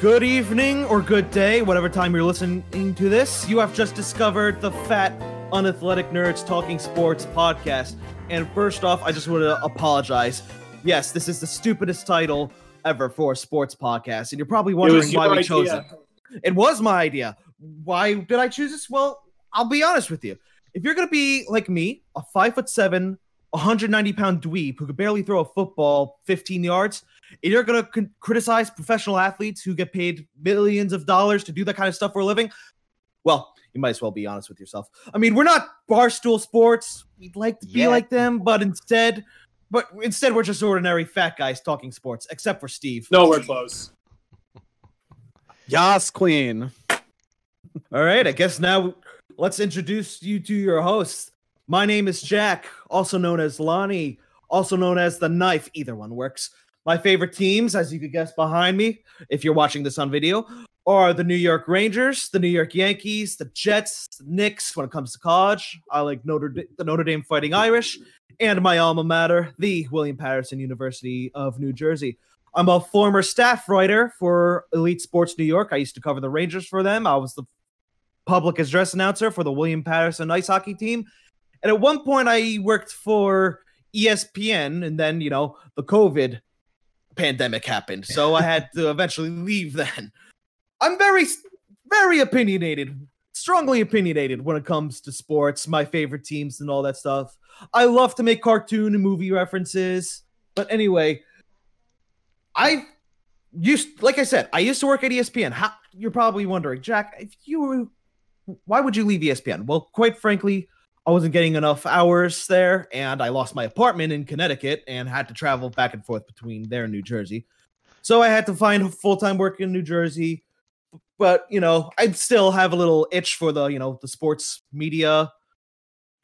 Good evening or good day, whatever time you're listening to this. You have just discovered the Fat Unathletic Nerds Talking Sports podcast. And first off, I just want to apologize. Yes, this is the stupidest title ever for a sports podcast. And you're probably wondering why we idea. chose it. It was my idea. Why did I choose this? Well, I'll be honest with you. If you're going to be like me, a five foot seven, 190 pound dweeb who could barely throw a football 15 yards, and you're going to criticize professional athletes who get paid millions of dollars to do that kind of stuff for a living, well, you might as well be honest with yourself. I mean, we're not barstool sports. We'd like to be like them, but instead, but instead we're just ordinary fat guys talking sports, except for Steve. No, we're close. Yas, queen. All right, I guess now let's introduce you to your hosts. My name is Jack, also known as Lonnie, also known as the Knife. Either one works. My favorite teams, as you could guess behind me, if you're watching this on video, are the New York Rangers, the New York Yankees, the Jets, the Knicks. When it comes to college, I like Notre the Notre Dame Fighting Irish, and my alma mater, the William Paterson University of New Jersey. I'm a former staff writer for Elite Sports New York. I used to cover the Rangers for them. I was the public address announcer for the William Patterson ice hockey team. And at one point, I worked for ESPN, and then, you know, the COVID pandemic happened. So I had to eventually leave then. I'm very, very opinionated, strongly opinionated when it comes to sports, my favorite teams, and all that stuff. I love to make cartoon and movie references. But anyway, I used, like I said, I used to work at ESPN. How you're probably wondering, Jack, if you were, why would you leave ESPN? Well, quite frankly, I wasn't getting enough hours there, and I lost my apartment in Connecticut and had to travel back and forth between there and New Jersey. So I had to find full time work in New Jersey. But you know, I'd still have a little itch for the you know the sports media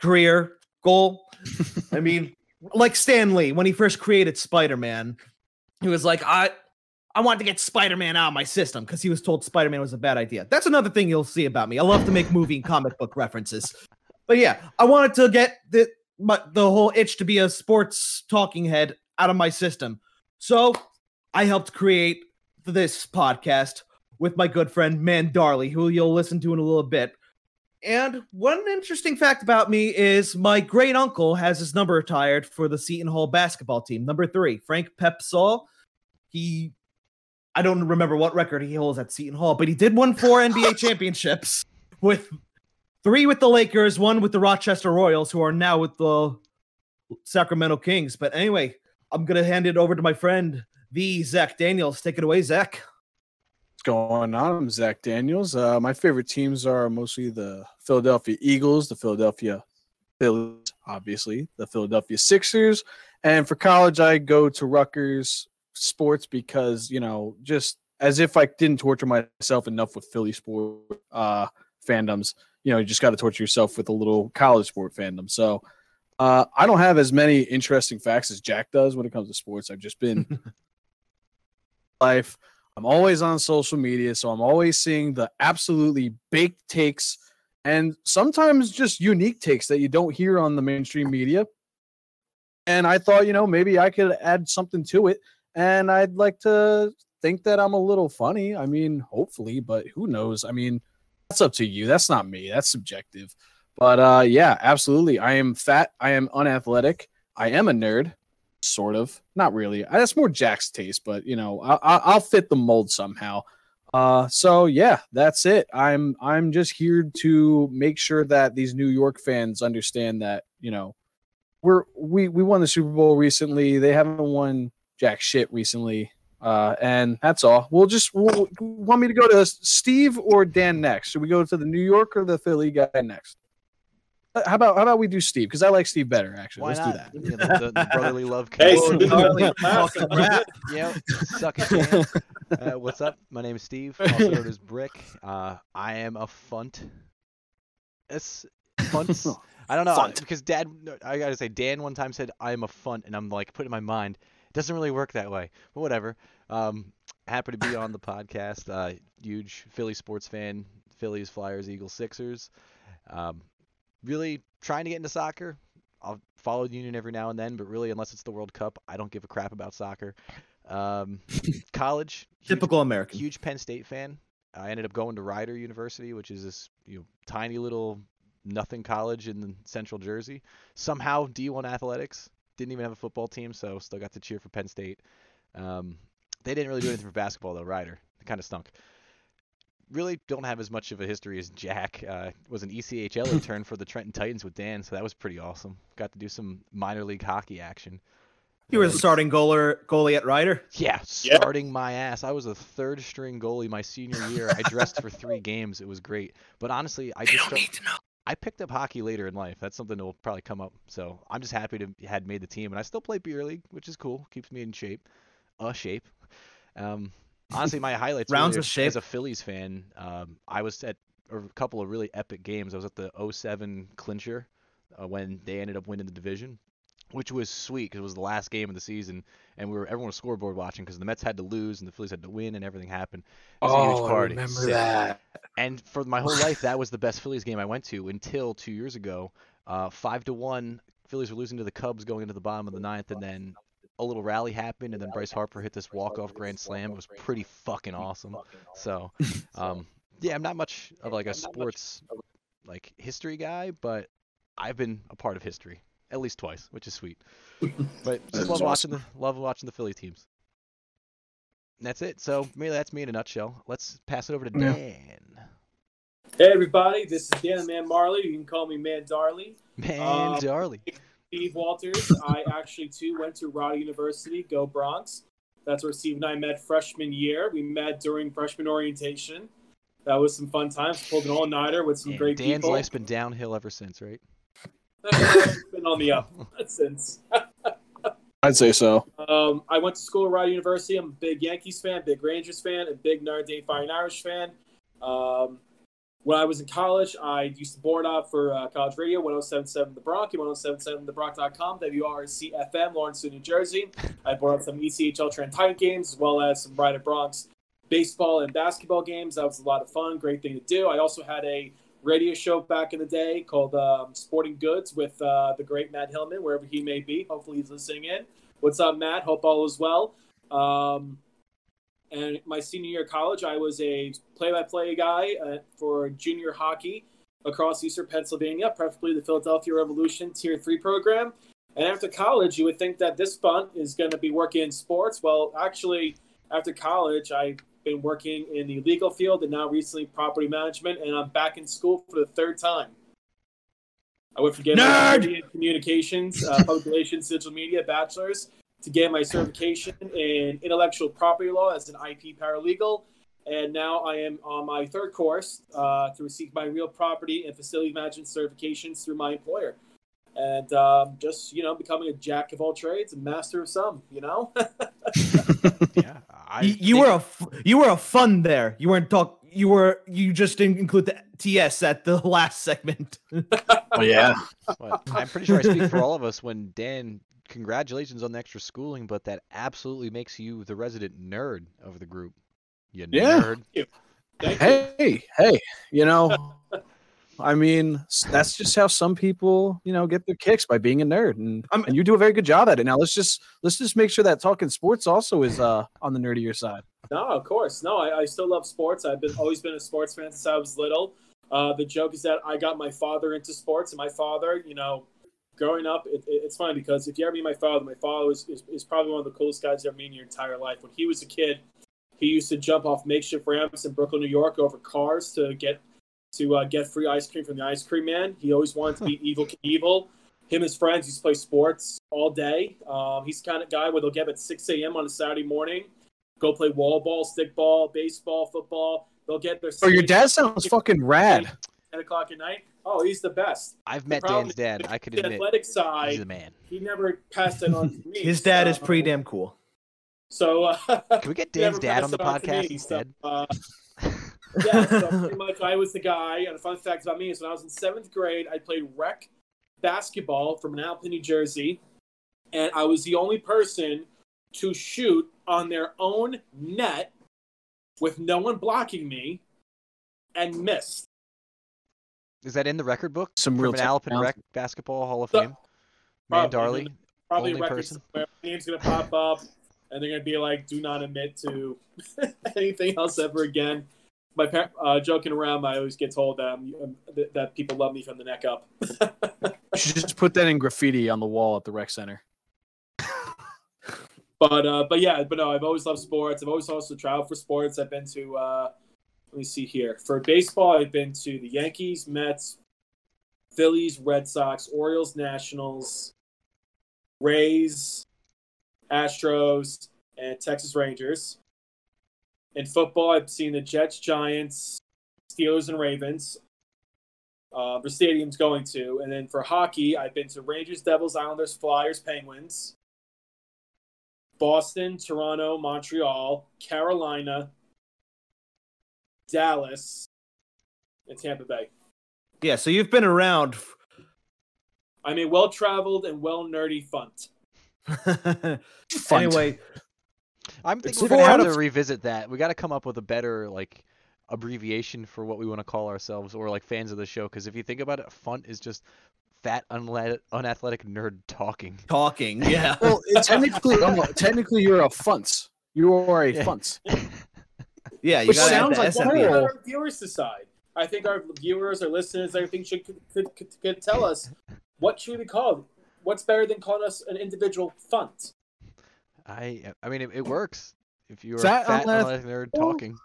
career goal. I mean, like Stan Lee when he first created Spider Man, he was like, I I wanted to get Spider Man out of my system because he was told Spider Man was a bad idea. That's another thing you'll see about me. I love to make movie and comic book references. But yeah, I wanted to get the my, the whole itch to be a sports talking head out of my system. So I helped create this podcast with my good friend Man Darley, who you'll listen to in a little bit. And one interesting fact about me is my great uncle has his number retired for the Seton Hall basketball team, number three, Frank Pep Saul. He, I don't remember what record he holds at Seton Hall, but he did win four NBA championships with three with the Lakers, one with the Rochester Royals, who are now with the Sacramento Kings. But anyway, I'm gonna hand it over to my friend, the Zach Daniels. Take it away, Zach. What's going on? I'm Zach Daniels. Uh, my favorite teams are mostly the Philadelphia Eagles, the Philadelphia Phillies, obviously, the Philadelphia Sixers, and for college, I go to Rutgers sports because you know, just as if I didn't torture myself enough with Philly sport uh, fandoms you know, you just got to torture yourself with a little college sport fandom. So uh, I don't have as many interesting facts as Jack does when it comes to sports. I've just been life. I'm always on social media, so I'm always seeing the absolutely baked takes and sometimes just unique takes that you don't hear on the mainstream media. And I thought, you know, maybe I could add something to it. And I'd like to think that I'm a little funny. I mean, hopefully, but who knows? I mean, that's up to you. That's not me. That's subjective. But uh, yeah, absolutely. I am fat. I am unathletic. I am a nerd, sort of. Not really. That's more Jack's taste, but you know, I, will fit the mold somehow. Uh, so yeah, that's it. I'm I'm just here to make sure that these New York fans understand that you know we're we we won the Super Bowl recently. They haven't won jack shit recently. Uh, and that's all. We'll just we'll, want me to go to Steve or Dan next. Should we go to the New York or the Philly guy next? Uh, how about how about we do Steve because I like Steve better actually. Why Let's not? do that. Yeah, the, the, brotherly love. hey, yeah, suck it. Uh, what's up? My name is Steve, also known as Brick. Uh, I am a funt. It's funt. I don't know funt. because Dad. I gotta say, Dan one time said I am a funt, and I'm like putting in my mind. Doesn't really work that way, but whatever. Um, happy to be on the podcast. Uh, huge Philly sports fan. Phillies, Flyers, Eagles, Sixers. Um, really trying to get into soccer. I'll follow the Union every now and then, but really, unless it's the World Cup, I don't give a crap about soccer. Um, college, huge, Typical American. huge Penn State fan. I ended up going to Rider University, which is this you know tiny little nothing college in central Jersey. Somehow D1 athletics didn't even have a football team, so still got to cheer for Penn State. Um, they didn't really do anything for basketball though. Rider, it kind of stunk. Really don't have as much of a history as Jack. Uh, was an ECHL intern for the Trenton Titans with Dan, so that was pretty awesome. Got to do some minor league hockey action. You were the starting goaler, goalie at Rider. Yeah, Yeah. starting my ass. I was a third string goalie my senior year. I dressed for three games. It was great. But honestly, I just start- to know. I picked up hockey later in life. That's something that will probably come up. So I'm just happy to had made the team, and I still play beer league, which is cool. Keeps me in shape, uh, shape. Um, honestly, my highlights Rounds really of shape. as a Phillies fan. Um, I was at a couple of really epic games. I was at the 07 clincher uh, when they ended up winning the division, which was sweet because it was the last game of the season, and we were everyone was scoreboard watching because the Mets had to lose and the Phillies had to win, and everything happened. It was a huge Oh, I party. remember Sick. that. And for my whole life, that was the best Phillies game I went to until two years ago. Uh, five to one, Phillies were losing to the Cubs going into the bottom of the ninth, and then a little rally happened, and then Bryce Harper hit this walk-off grand slam. It was pretty fucking awesome. So, um, yeah, I'm not much of like a sports like history guy, but I've been a part of history at least twice, which is sweet. But That just love is watching the love watching the Philly teams. And that's it. So maybe that's me in a nutshell. Let's pass it over to Dan. Hey everybody, this is Dan the Man Marley. You can call me Man Darley. Man, Um, Darley. Steve Walters. I actually too went to Rider University, go Broncs. That's where Steve and I met freshman year. We met during freshman orientation. That was some fun times. Pulled an all nighter with some And great Dan's people. life's been downhill ever since, right? It's been on the up since. I'd say so. Um, I went to school at Rider University. I'm a big Yankees fan, big Rangers fan, and big Notre Dame Fighting Irish fan. Um, when I was in college, I used to board up for uh, college radio, 1077 The Bronx, and 1077thebronx.com, WRC FM, Lawrenceville, New Jersey. I board up some ECHL Trent Titan games, as well as some Rider Broncs baseball and basketball games. That was a lot of fun, great thing to do. I also had a radio show back in the day called um, Sporting Goods with uh, the great Matt Hillman, wherever he may be. Hopefully, he's listening in. What's up, Matt? Hope all is well. Um, and my senior year of college, I was a play-by-play guy uh, for junior hockey across Eastern Pennsylvania, preferably the Philadelphia Revolution Tier Three program. And after college, you would think that this bunt is going to be working in sports. Well, actually, after college, I've been working in the legal field and now recently property management, and I'm back in school for the third time. I went for getting my Nerd! degree in communications, uh, public relations, digital media, bachelor's, to get my certification in intellectual property law as an IP paralegal. And now I am on my third course uh, to receive my real property and facility management certifications through my employer. And um, just, you know, becoming a jack of all trades and master of some, you know? Yeah, I You, you think- were a you were a fun there. You weren't talk. You were you just didn't include the TS at the last segment. Oh yeah. Well, I'm pretty sure I speak for all of us when Dan. Congratulations on the extra schooling, but that absolutely makes you the resident nerd of the group. You Yeah. nerd. Thank you. Hey, hey, you know, I mean, that's just how some people, you know, get their kicks by being a nerd, and, I'm- and you do a very good job at it. Now let's just let's just make sure that talking sports also is uh on the nerdier side. No, of course. No, I, I still love sports. I've been always been a sports fan since I was little. Uh, the joke is that I got my father into sports, and my father, you know, growing up, it, it- it's funny because if you ever meet my father, my father was, is, is probably one of the coolest guys you ever meet in your entire life. When he was a kid, he used to jump off makeshift ramps in Brooklyn, New York, over cars to get to uh, get free ice cream from the ice cream man. He always wanted to be Evel Knievel. Him and his friends used to play sports all day. Um, he's the kind of guy where they'll get up at 6 a.m. on a Saturday morning, go play wall ball, stick ball, baseball, football. They'll get their Oh, your dad sounds fucking rad. 10 o'clock at night. Oh, he's the best. I've met Dan's dad. I could The admit athletic he's side, the man. he never passed it on to me. His dad is pretty damn cool. So, uh, Can we get Dan's dad on the on podcast instead? So, uh, yeah, so pretty much I was the guy. And a fun fact about me is when I was in seventh grade, I played rec basketball from Manalapan, New Jersey, and I was the only person to shoot on their own net with no one blocking me and missed. Is that in the record book? Some From real an talent. Alpin Rec Basketball Hall of So- Fame? Man Probably. Darley? Probably Only a record person? somewhere. My name's gonna pop up. and they're gonna be like, "Do not admit to anything else ever again." My par- uh, joking around, I always get told that um, that- that people love me from the neck up. You should just put that in graffiti on the wall at the rec center. But uh, but yeah, but no, I've always loved sports. I've always also traveled for sports. I've been to uh, let me see here for baseball. I've been to the Yankees, Mets, Phillies, Red Sox, Orioles, Nationals, Rays, Astros, and Texas Rangers. In football, I've seen the Jets, Giants, Steelers, and Ravens. Uh, the stadium's going to, and then for hockey, I've been to Rangers, Devils, Islanders, Flyers, Penguins. Boston, Toronto, Montreal, Carolina, Dallas, and Tampa Bay. Yeah, so you've been around. I'm a well traveled and well nerdy funt. Fun. anyway, I'm thinking we're gonna have to revisit that. We got to come up with a better like abbreviation for what we want to call ourselves or like fans of the show. Because if you think about it, funt is just fat, unle- unathletic nerd talking. talking. Yeah. Well, technically, technically, you're a funts. You are a Yeah. funts. Yeah, you Which sounds like S at one the of end. Let our viewers decide. I think our viewers, our listeners, everything should could, could, could, could tell us what should we be called. What's better than calling us an individual funt? I uh, I mean it, it works if you're Fat, a fat, unath- unathletic nerd talking.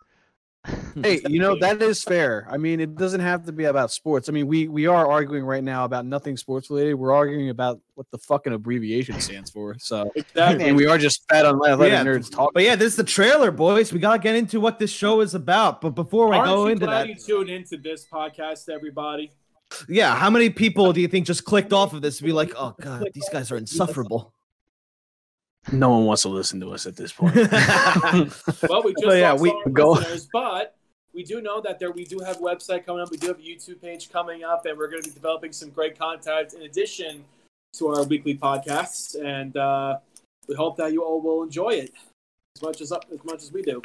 Hey, you know that is fair. I mean, it doesn't have to be about sports. I mean, we we are arguing right now about nothing sports related. We're arguing about what the fucking abbreviation stands for. So, Exactly. and we are just fat unathletic Yeah, nerds talking. But yeah, this is the trailer, boys. We gotta get into what this show is about. But before we Aren't go you into glad that, you tuned into this podcast, everybody? yeah, how many people do you think just clicked off of this to be like, oh god, these guys are insufferable? No one wants to listen to us at this point. Well, we just Well, yeah, we go- but we do know that there we do have a website coming up. We do have a YouTube page coming up, and we're going to be developing some great content in addition to our weekly podcasts. And uh, we hope that you all will enjoy it as much as as much as we do.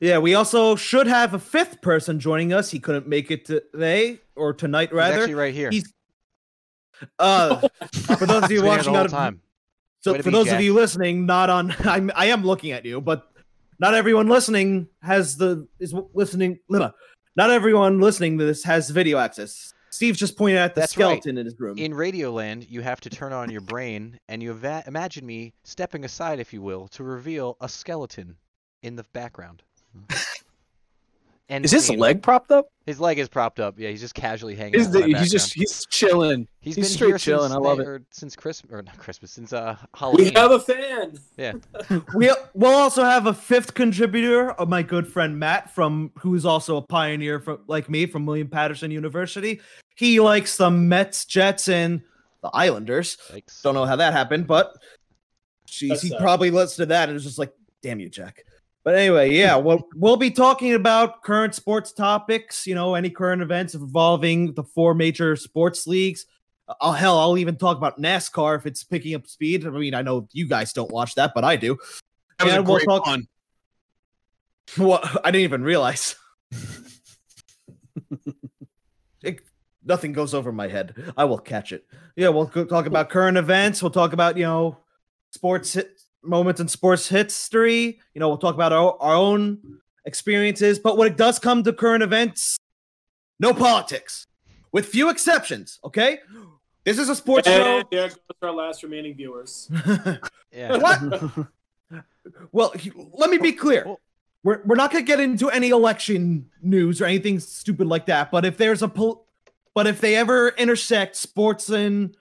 yeah, we also should have a fifth person joining us. He couldn't make it today or tonight, He's actually right here. He's uh, for those of you He's watching the out of time. So for those Jack. of you listening, not on, I'm, I am looking at you, but not everyone listening has the is listening. blah. Not everyone listening to this has video access. Steve's just pointed at the That's right. skeleton in his room. In Radioland, you have to turn on your brain, and you eva- imagine me stepping aside, if you will, to reveal a skeleton in the background. And Is his scene. leg propped up? His leg is propped up. Yeah, he's just casually hanging. Is out the, in my he's just he's chilling. he's he's been straight here chilling, Since, I love it. Or since Christmas or not Christmas, since uh Halloween. We have a fan. Yeah, we we'll also have a fifth contributor, of my good friend Matt, from who is also a pioneer from like me from William Paterson University. He likes the Mets, Jets, and the Islanders. Yikes. Don't know how that happened, but jeez, That's he sad. probably listened to that and was just like, "Damn you, Jack." But anyway, yeah, we'll we'll be talking about current sports topics. You know, any current events involving the four major sports leagues. Oh hell, I'll even talk about NASCAR if it's picking up speed. I mean, I know you guys don't watch that, but I do. That was a And we'll great talk- pun. What I didn't even realize. It- nothing goes over my head. I will catch it. Yeah, we'll talk about current events. We'll talk about you know sports moments in sports history. You know, we'll talk about our, our own experiences. But when it does come to current events, no politics, with few exceptions. Okay, this is a sports And there goes our last remaining viewers. Yeah. what? Well, let me be clear. We're, we're not going to get into any election news or anything stupid like that. But if there's a pol- but if they ever intersect sports and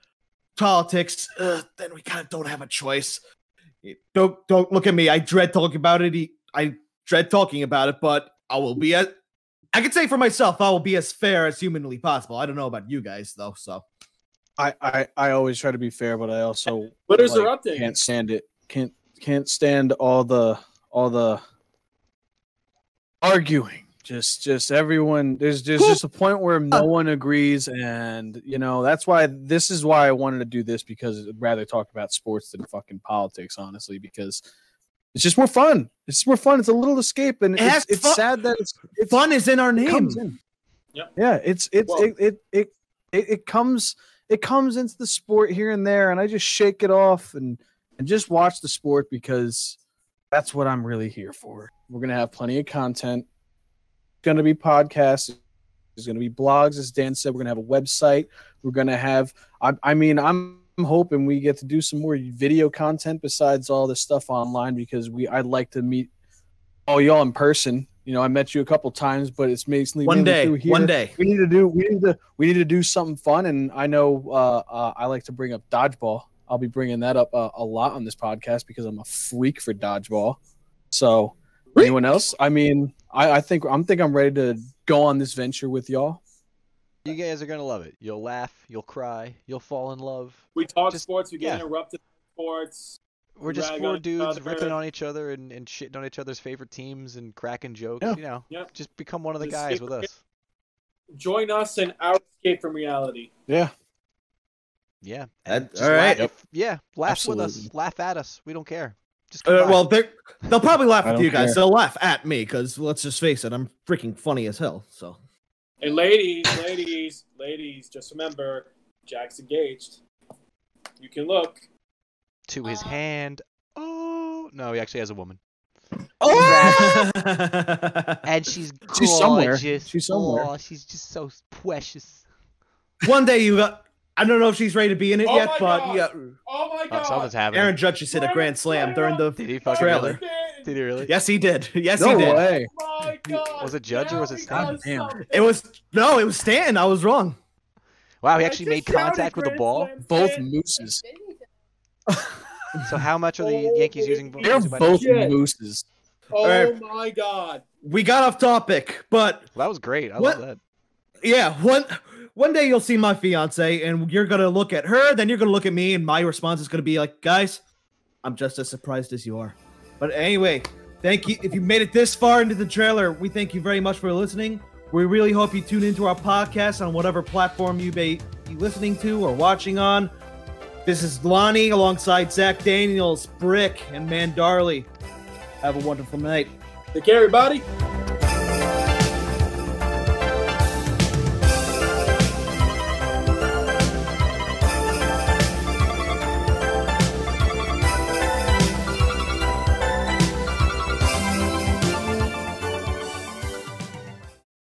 politics, uh, then we kind of don't have a choice. Don't don't look at me. I dread talking about it. I dread talking about it, but I will be as I can say for myself, I will be as fair as humanly possible. I don't know about you guys though, so I, I I always try to be fair, but I also Twitters like, are updating. can't stand it. Can't can't stand all the all the arguing. Just just everyone there's there's just a point where no one agrees and you know that's why this is why I wanted to do this because I'd rather talk about sports than fucking politics honestly because it's just more fun. It's just more fun. It's a little escape and It it's, it's fun- sad that it's it's fun is in our name. comes in. Yep. Yeah, it's it's Well- it, it it it it comes it comes into the sport here and there, and I just shake it off and and just watch the sport because that's what I'm really here for. We're gonna have plenty of content. Going to be podcasts. There's going to be blogs, as Dan said. We're going to have a website. We're going to have. I, I mean, I'm hoping we get to do some more video content besides all this stuff online because we. I'd like to meet all y'all in person. You know, I met you a couple times, but it's mainly One day, through here. one day. We need to do. We need to. We need to do something fun. And I know uh, uh, I like to bring up dodgeball. I'll be bringing that up uh, a lot on this podcast because I'm a freak for dodgeball. So, anyone else? I mean, I, I think I'm think I'm ready to go on this venture with y'all. You guys are gonna love it. You'll laugh, you'll cry, you'll fall in love. We talk Just- sports. We get yeah. interrupted sports. We're just Rag four each dudes other. ripping on each other and, and shitting on each other's favorite teams and cracking jokes. Yeah. You know, Yep. just become one of the Just guys skip with it. us. Join us in our escape from reality. Yeah. Yeah. That- and all right. Laugh, Yeah. Laugh with us. Absolutely. Laugh at us. We don't care. Just Uh, well, they're, they'll probably laugh at you guys. care. They'll laugh at me because let's just face it, I'm freaking funny as hell. So And ladies, ladies, ladies, just remember, Jack's engaged. You can look. to his hand. Oh no, he actually has a woman. oh, And she's gorgeous. She's somewhere. She's somewhere. Oh, she's just so precious. one day you got. I don't know if she's ready to be in it Oh yet, but God. yeah, Oh my Oh, god! something's happening. Aaron Judge just hit a grand slam during the. Did he fucking trailer. really? Did he really? Yes, he did. Yes, no he did. way. Oh my god! Was it Judge or was it Now he Stan? Damn. something. It was no, it was Stanton. I was wrong. Wow, he actually made contact with the ball. Slam Both Stan. mooses. So how much are the Oh, Yankees using? They're both Shit. mooses. Oh Alright. my god! We got off topic, but That was great. I What? love that. yeah, one one day you'll see my fiance, and you're gonna look at her, then you're gonna look at me, and my response is gonna be like, "Guys, I'm just as surprised as you are." But anyway, thank you. If you made it this far into the trailer, we thank you very much for listening. We really hope you tune into our podcast on whatever platform you may be listening to or watching on. This is Lonnie alongside Zach Daniels, Brick, and Mandarley. Have a wonderful night. Take care, everybody.